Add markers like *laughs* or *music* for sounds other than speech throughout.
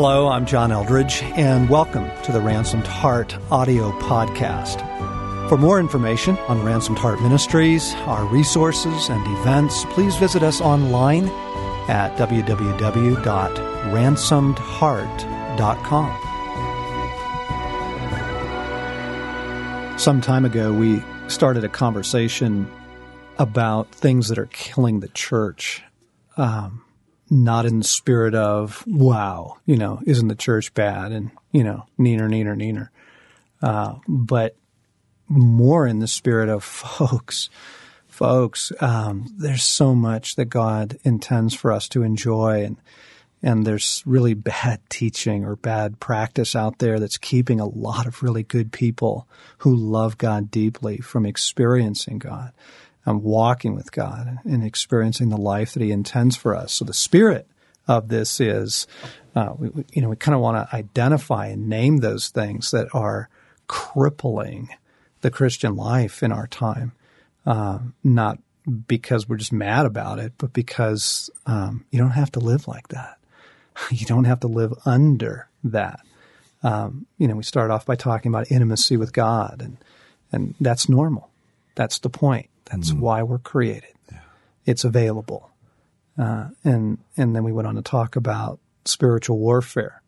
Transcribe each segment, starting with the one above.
Hello, I'm John Eldredge, and welcome to the Ransomed Heart audio podcast. For more information on Ransomed Heart Ministries, our resources, and events, please visit us online at www.ransomedheart.com. Some time ago, we started a conversation about things that are killing the church. Um, not in the spirit of, wow, you know, isn't the church bad? And, you know, neener, neener, neener. Uh, but more in the spirit of *laughs* folks, folks, um, there's so much that God intends for us to enjoy and, and there's really bad *laughs* teaching or bad practice out there that's keeping a lot of really good people who love God deeply from experiencing God and walking with God and experiencing the life that He intends for us. So the spirit of this is, uh, we, you know, we kind of want to identify and name those things that are crippling the Christian life in our time, uh, not because we're just mad about it, but because um, you don't have to live like that. *laughs* You don't have to live under that. Um, you know, we start off by talking about intimacy with God, and and that's normal. That's the point. That's mm why we're created. Yeah. It's available, uh, and and then we went on to talk about spiritual warfare,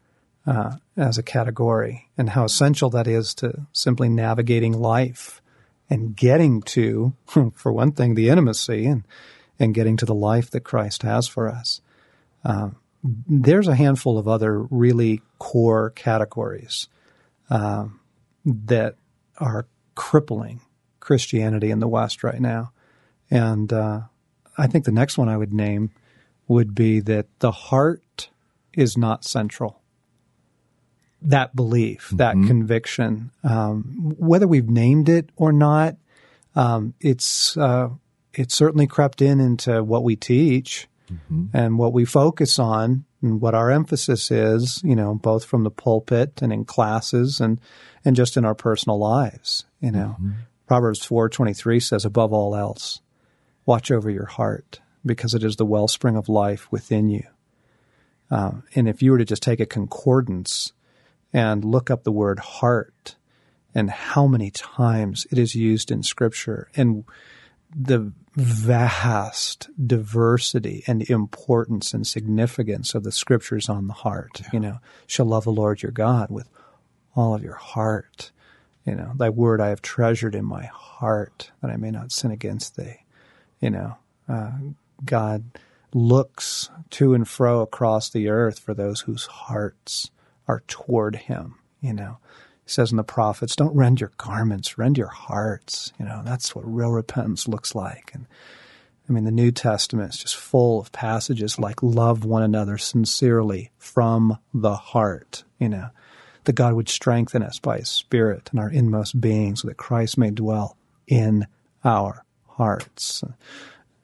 uh, as a category and how essential that is to simply navigating life and getting to, *laughs* for one thing, the intimacy and, and getting to the life that Christ has for us. Uh, there's a handful of other really core categories uh, that are crippling Christianity in the West right now. And uh, I think the next one I would name would be that the heart is not central that belief, that mm-hmm. conviction, um, whether we've named it or not. Um, it's uh, it's certainly crept in into what we teach mm-hmm. and what we focus on and what our emphasis is. You know, both from the pulpit and in classes and and just in our personal lives. You know, mm-hmm. Proverbs four twenty three says, "Above all else, watch over your heart, because it is the wellspring of life within you." Um, and if you were to just take a concordance and look up the word heart and how many times it is used in scripture and the vast diversity and importance and significance of the scriptures on the heart. Yeah. You know, shall love the Lord your God with all of your heart. You know, thy word I have treasured in my heart that I may not sin against thee. You know, uh, God looks to and fro across the earth for those whose hearts are toward him, you know. He says in the prophets, don't rend your garments, rend your hearts. You know, that's what real repentance looks like. And I mean, the New Testament is just full of passages like love one another sincerely from the heart, you know, that God would strengthen us by his spirit and our inmost being so that Christ may dwell in our hearts.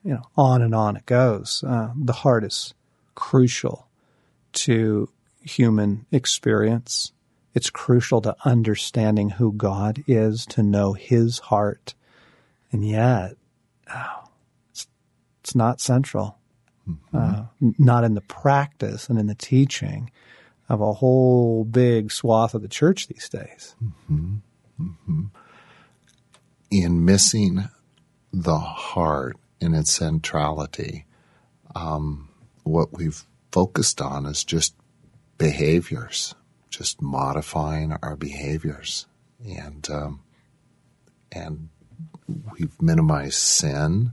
You know, on and on it goes. Uh, the heart is crucial to human experience. It's crucial to understanding who God is, to know His heart. And yet, oh, it's, it's not central, mm-hmm. uh, not in the practice and in the teaching of a whole big swath of the church these days. Mm-hmm. Mm-hmm. In missing the heart in its centrality, um, what we've focused on is just behaviors, just modifying our behaviors, and um, and we've minimized sin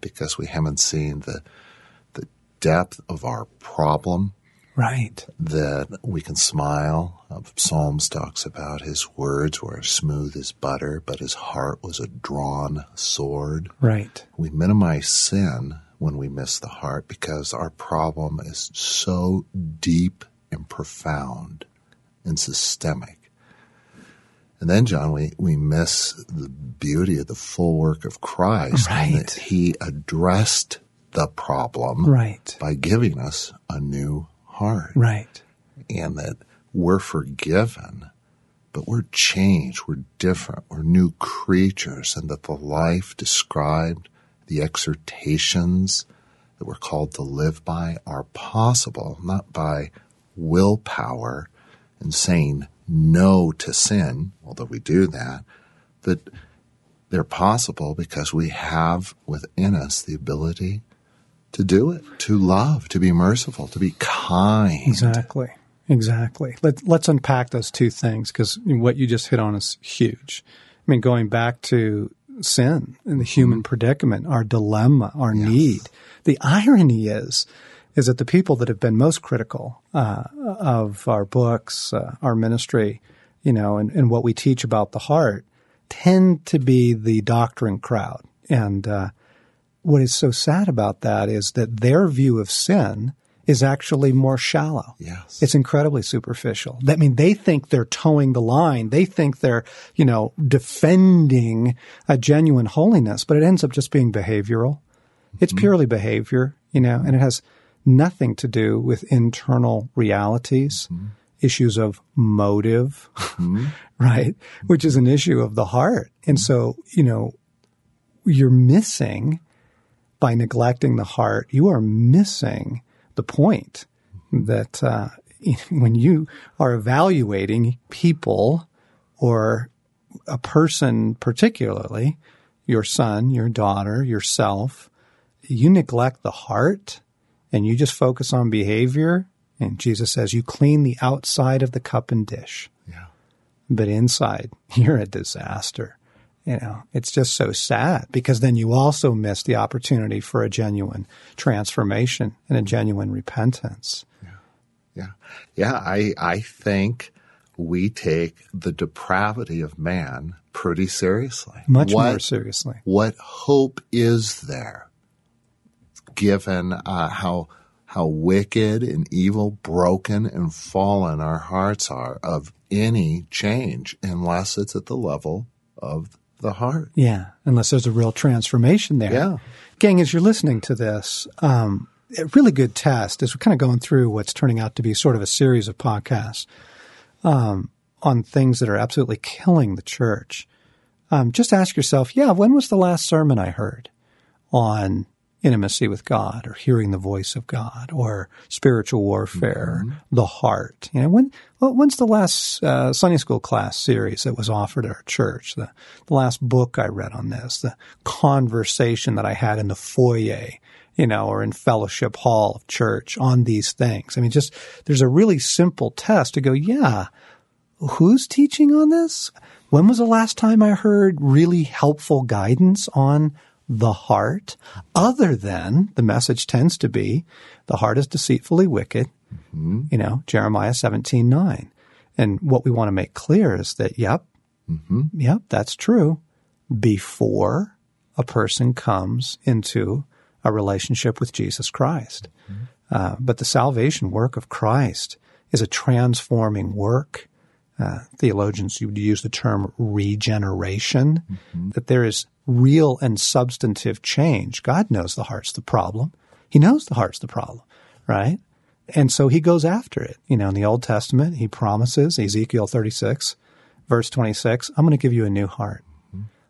because we haven't seen the the depth of our problem. Right. That we can smile. Uh, Psalms talks about his words were smooth as butter, but his heart was a drawn sword. Right. We minimize sin when we miss the heart because our problem is so deep and profound and systemic. And then, John, we, we miss the beauty of the full work of Christ. Right. that he addressed the problem right. by giving us a new heart. Right. And that we're forgiven, but we're changed. We're different. We're new creatures. And that the life described the exhortations that we're called to live by are possible, not by willpower and saying no to sin, although we do that, that they're possible because we have within us the ability to do it, to love, to be merciful, to be kind. Exactly. Exactly. Let, let's unpack those two things because what you just hit on is huge. I mean, going back to sin and the human predicament, our dilemma, our Yes. need. The irony is, is that the people that have been most critical uh, of our books, uh, our ministry, you know, and, and what we teach about the heart, tend to be the doctrine crowd. And uh, what is so sad about that is that their view of sin is actually more shallow. Yes. It's incredibly superficial. I mean, they think they're toeing the line. They think they're, you know, defending a genuine holiness, but it ends up just being behavioral. It's mm-hmm. purely behavior, you know, and it has nothing to do with internal realities, mm-hmm. issues of motive, mm-hmm. *laughs* right? Which is an issue of the heart. And so, you know, you're missing by neglecting the heart, you are missing the point that uh, *laughs* when you are evaluating people or a person, particularly your son, your daughter, yourself, you neglect the heart and you just focus on behavior. And Jesus says, you clean the outside of the cup and dish, yeah. but inside *laughs* you're a disaster. You know, it's just so sad because then you also miss the opportunity for a genuine transformation and a genuine repentance. Yeah. Yeah. I, I think we take the depravity of man pretty seriously. Much what, more seriously. What hope is there given uh, how how wicked and evil, broken and fallen our hearts are of any change unless it's at the level of the heart. Yeah, unless there's a real transformation there. Yeah. Gang, as you're listening to this, um, a really good test as we're kind of going through what's turning out to be sort of a series of podcasts um, on things that are absolutely killing the church. Um, just ask yourself, yeah, when was the last sermon I heard on intimacy with God or hearing the voice of God or spiritual warfare, the heart? You know, when when's the last uh, Sunday school class series that was offered at our church? The, the last book I read on this, the conversation that I had in the foyer, you know, or in fellowship hall of church on these things. I mean, just there's a really simple test to go, yeah, who's teaching on this? When was the last time I heard really helpful guidance on the heart? Other than the message tends to be the heart is deceitfully wicked, you know, Jeremiah seventeen nine. And what we want to make clear is that, yep, yep, that's true. Before a person comes into a relationship with Jesus Christ. Uh, but the salvation work of Christ is a transforming work. Uh, theologians would use the term regeneration, that there is real and substantive change. God knows the heart's the problem. He knows the heart's the problem, right? And so he goes after it. You know, in the Old Testament, he promises, Ezekiel 36, verse 26, I'm going to give you a new heart.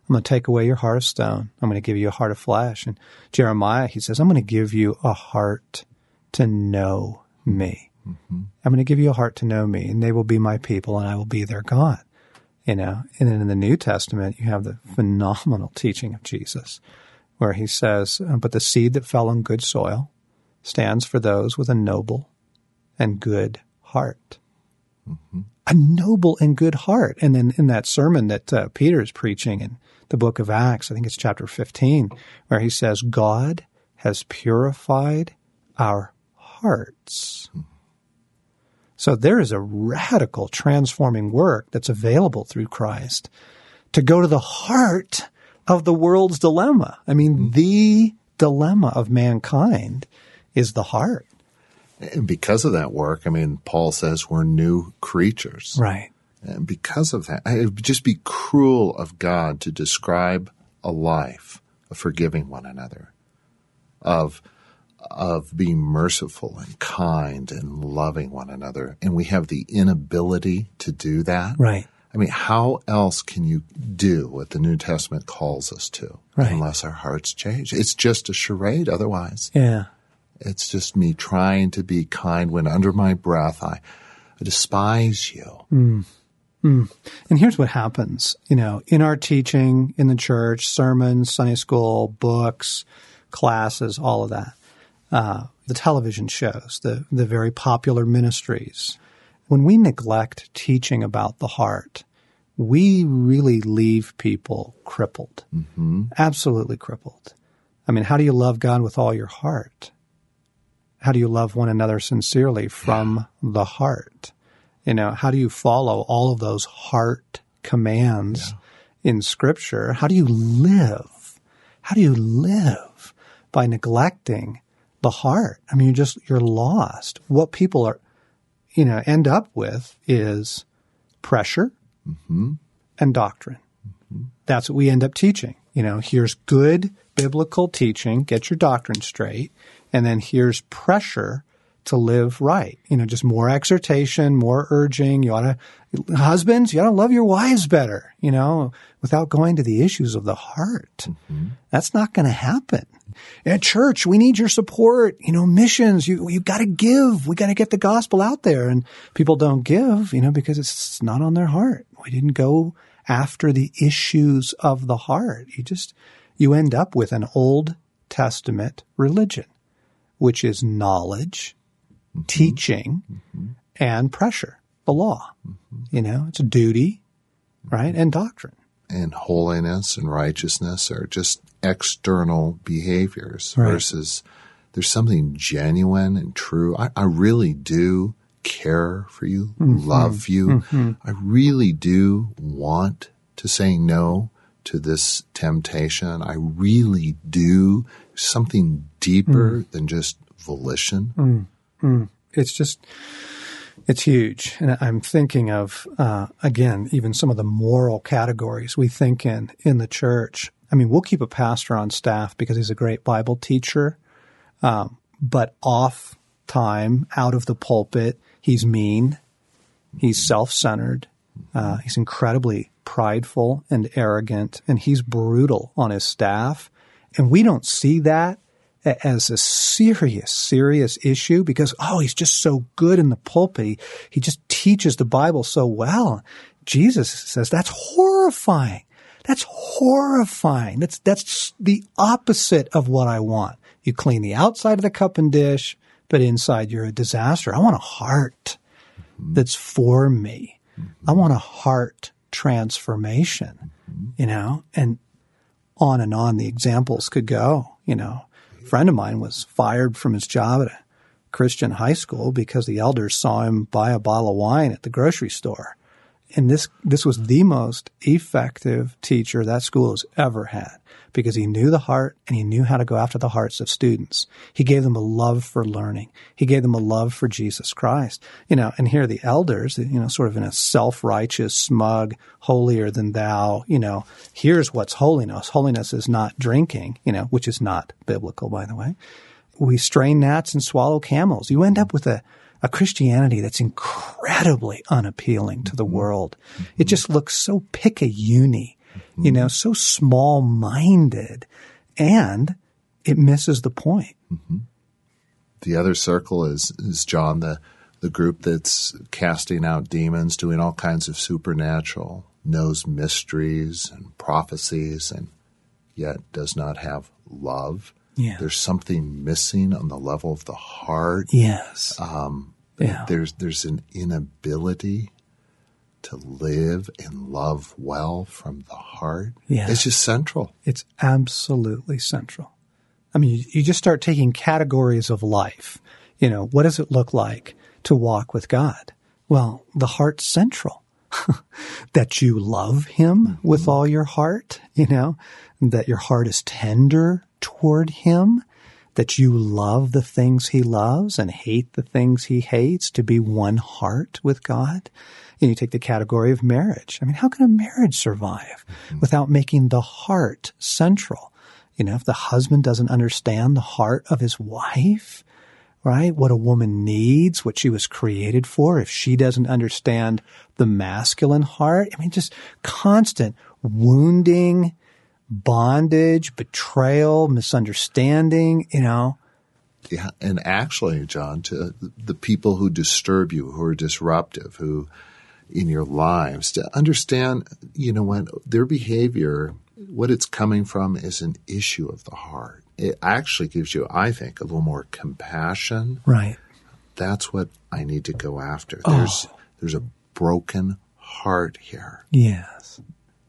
I'm going to take away your heart of stone. I'm going to give you a heart of flesh. And Jeremiah, he says, I'm going to give you a heart to know me. Mm-hmm. I'm going to give you a heart to know me, and they will be my people, and I will be their God. You know, and then in the New Testament, you have the phenomenal teaching of Jesus, where he says, "Uh, "But the seed that fell on good soil stands for those with a noble and good heart." A noble and good heart. And then in that sermon that uh, Peter is preaching in the book of Acts, I think it's chapter 15, where he says, God has purified our hearts. So there is a radical transforming work that's available through Christ to go to the heart of the world's dilemma. I mean, hmm. the dilemma of mankind is the heart. And because of that work, I mean, Paul says we're new creatures. Right. And because of that, it would just be cruel of God to describe a life of forgiving one another, of of being merciful and kind and loving one another, and we have the inability to do that. Right. I mean, how else can you do what the New Testament calls us to Right. unless our hearts change? It's just a charade otherwise. Yeah. It's just me trying to be kind when under my breath I, I despise you. Mm. Mm. And here's what happens, you know, in our teaching in the church, sermons, Sunday school, books, classes, all of that. Uh, the television shows, the, the very popular ministries. When we neglect teaching about the heart, we really leave people crippled, mm-hmm. absolutely crippled. I mean, how do you love God with all your heart? How do you love one another sincerely from yeah. the heart? You know, how do you follow all of those heart commands yeah. in scripture? How do you live? How do you live by neglecting the heart? I mean, you're just, you're lost. What people are, you know, end up with is pressure mm-hmm. and doctrine. Mm-hmm. That's what we end up teaching. You know, here's good biblical teaching, get your doctrine straight, and then here's pressure to live right. You know, just more exhortation, more urging. You ought to, husbands, you ought to love your wives better, you know, without going to the issues of the heart. Mm-hmm. That's not going to happen. At church, we need your support. You know, missions, you, you got to give. We got to get the gospel out there. And people don't give, you know, because it's not on their heart. We didn't go after the issues of the heart. You just, you end up with an Old Testament religion, which is knowledge mm-hmm. teaching, mm-hmm. and pressure, the law. Mm-hmm. You know, it's a duty, right? And doctrine. And holiness and righteousness are just external behaviors right. versus there's something genuine and true. I, I really do care for you, mm-hmm. love you. Mm-hmm. I really do want to say no to this temptation. I really do something deeper mm. than just volition. Mm. Mm, it's just, it's huge. And I'm thinking of, uh, again, even some of the moral categories we think in in the church. I mean, we'll keep a pastor on staff because he's a great Bible teacher, um, but off time, out of the pulpit, he's mean, he's self centered, uh, he's incredibly prideful and arrogant, and he's brutal on his staff. And we don't see that as a serious, serious issue because, oh, he's just so good in the pulpit. He just teaches the Bible so well. Jesus says that's horrifying. That's horrifying. That's, that's the opposite of what I want. You clean the outside of the cup and dish, but inside you're a disaster. I want a heart that's for me. I want a heart transformation, you know, and on and on the examples could go, you know friend of mine was fired from his job at a Christian high school because the elders saw him buy a bottle of wine at the grocery store. And this, this was the most effective teacher that school has ever had because he knew the heart and he knew how to go after the hearts of students. He gave them a love for learning. He gave them a love for Jesus Christ. You know, and here are the elders, you know, sort of in a self-righteous, smug, holier than thou, you know, here's what's holiness. Holiness is not drinking, you know, which is not biblical, by the way. We strain gnats and swallow camels. You end up with a, a Christianity that's incredibly unappealing to the mm-hmm. world. It just looks so picayune, you know, so small minded, and it misses the point. Mm-hmm. The other circle is is John the the group that's casting out demons, doing all kinds of supernatural, knows mysteries and prophecies, and yet does not have love. Yeah. There's something missing on the level of the heart. Yes. Um, yeah. There's there's an inability to live and love well from the heart. Yeah. It's just central. It's absolutely central. I mean, you, you just start taking categories of life. You know, what does it look like to walk with God? Well, the heart's central. *laughs* that you love him mm-hmm. with all your heart, you know, that your heart is tender toward him, that you love the things he loves and hate the things he hates, to be one heart with God. And you take the category of marriage. I mean, how can a marriage survive mm-hmm. without making the heart central? You know, if the husband doesn't understand the heart of his wife, right? What a woman needs, what she was created for, if she doesn't understand the masculine heart, I mean, just constant wounding, bondage, betrayal, misunderstanding, you know, Yeah, and actually, John, to the people who disturb you, who are disruptive, who in your lives, to understand, you know, what their behavior, what it's coming from is an issue of the heart. It actually gives you, I think, a little more compassion. Right. That's what I need to go after. Oh. There's there's a broken heart here Yes.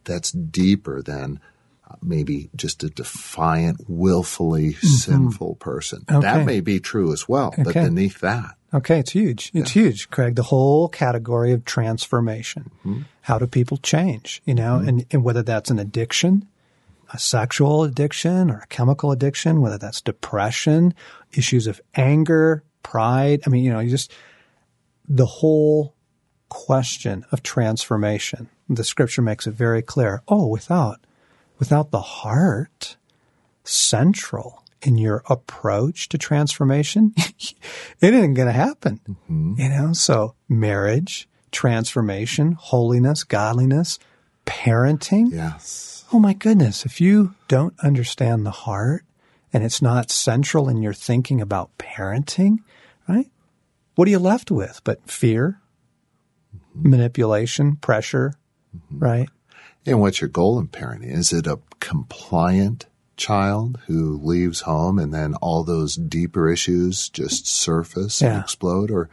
that's deeper than maybe just a defiant, willfully mm-hmm. sinful person. Okay. That may be true as well, but beneath that, Okay, it's huge. It's huge, Craig. The whole category of transformation. Mm-hmm. How do people change? You know, mm-hmm. and, and whether that's an addiction, a sexual addiction or a chemical addiction, whether that's depression, issues of anger, pride. I mean, you know, you just, the whole question of transformation. The scripture makes it very clear. Oh, without, without the heart central in your approach to transformation, *laughs* it isn't going to happen. Mm-hmm. You know, so marriage, transformation, holiness, godliness, parenting. yes. Oh my goodness. If you don't understand the heart and it's not central in your thinking about parenting, right? What are you left with? But fear, mm-hmm. manipulation, pressure, mm-hmm. right? And what's your goal in parenting? Is it a compliant child who leaves home and then all those deeper issues just surface and explode? Or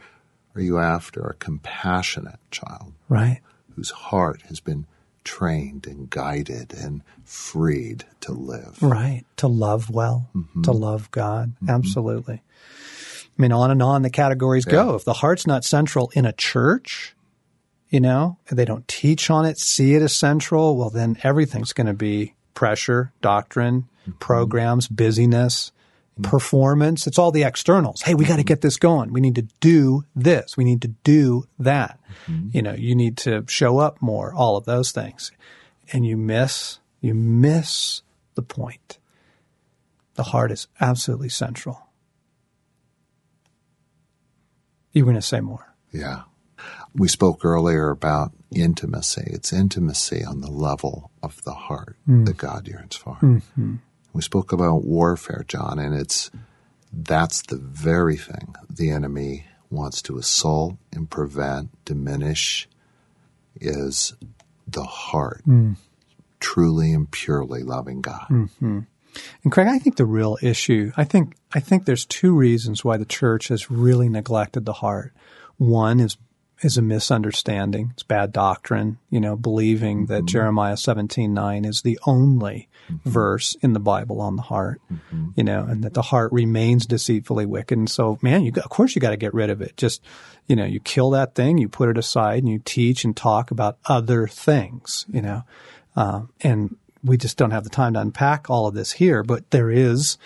are you after a compassionate child Right. whose heart has been trained and guided and freed to live? Right. To love well, mm-hmm. to love God. Mm-hmm. Absolutely. I mean, on and on the categories go. If the heart's not central in a church, you know, they don't teach on it, see it as central, well, then everything's going to be pressure, doctrine, mm-hmm. programs, busyness, mm-hmm. performance. It's all the externals. Hey, we got to mm-hmm. get this going. We need to do this. We need to do that. You know, you need to show up more, all of those things. And you miss, you miss the point. The heart is absolutely central. You were going to say more. Yeah. We spoke earlier about intimacy. It's intimacy on the level of the heart hmm. that God yearns for. Mm-hmm. We spoke about warfare, John, and it's that's the very thing the enemy wants to assault and prevent, diminish is the heart. Hmm. Truly and purely loving God. Mm-hmm. And Craig, I think the real issue, I think, I think there's two reasons why the church has really neglected the heart. One is is a misunderstanding. It's bad doctrine, you know, believing that mm-hmm. Jeremiah seventeen nine is the only mm-hmm. verse in the Bible on the heart, mm-hmm. you know, and that the heart remains deceitfully wicked. And so, man, you got, of course you got to get rid of it. Just, you know, you kill that thing, you put it aside, and you teach and talk about other things, you know, um, and we just don't have the time to unpack all of this here, but there is,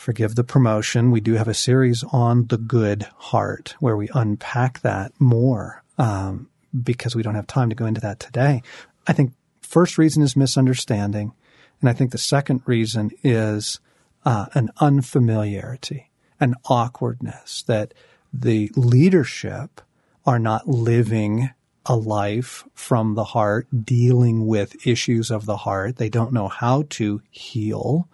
forgive the promotion, we do have a series on the good heart where we unpack that more um, because we don't have time to go into that today. I think first reason is misunderstanding, and I think the second reason is uh, an unfamiliarity, an awkwardness that the leadership are not living a life from the heart, dealing with issues of the heart. They don't know how to heal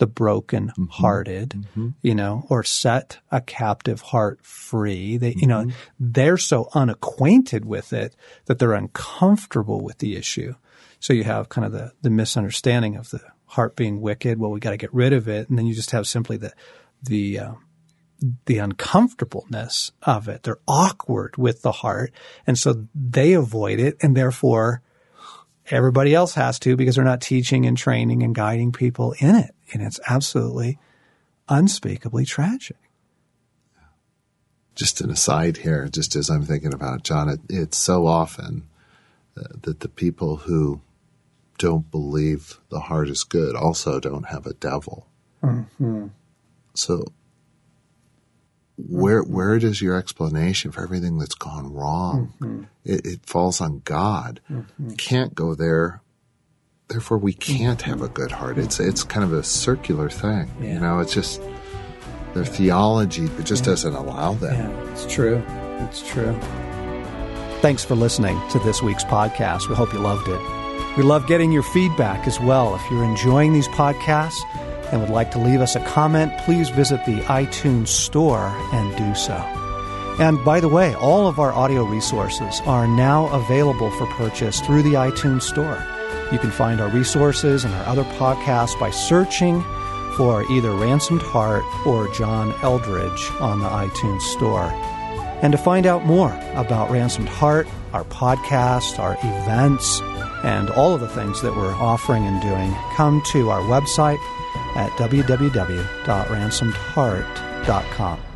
the broken mm-hmm. hearted, mm-hmm. you know, or set a captive heart free. They, you know, mm-hmm. they're so unacquainted with it that they're uncomfortable with the issue. So you have kind of the, the misunderstanding of the heart being wicked. Well, we got to get rid of it. And then you just have simply the, the, uh, the uncomfortableness of it. They're awkward with the heart. And so they avoid it. And therefore everybody else has to because they're not teaching and training and guiding people in it. And it's absolutely unspeakably tragic. just an aside here, just as I'm thinking about it, John, it, it's so often uh, that the people who don't believe the heart is good also don't have a devil. So, where where does your explanation for everything that's gone wrong? Mm-hmm. It, it falls on God. Mm-hmm. Can't go there. Therefore, we can't have a mm-hmm. good heart. It's it's kind of a circular thing. Yeah. You know, it's just their theology. It just doesn't allow that. Yeah, it's true. It's true. Thanks for listening to this week's podcast. We hope you loved it. We love getting your feedback as well. If you're enjoying these podcasts, and would like to leave us a comment, please visit the iTunes Store and do so. And by the way, all of our audio resources are now available for purchase through the iTunes Store. You can find our resources and our other podcasts by searching for either Ransomed Heart or John Eldredge on the iTunes Store. And to find out more about Ransomed Heart, our podcast, our events, and all of the things that we're offering and doing, come to our website at www.ransomedheart.com.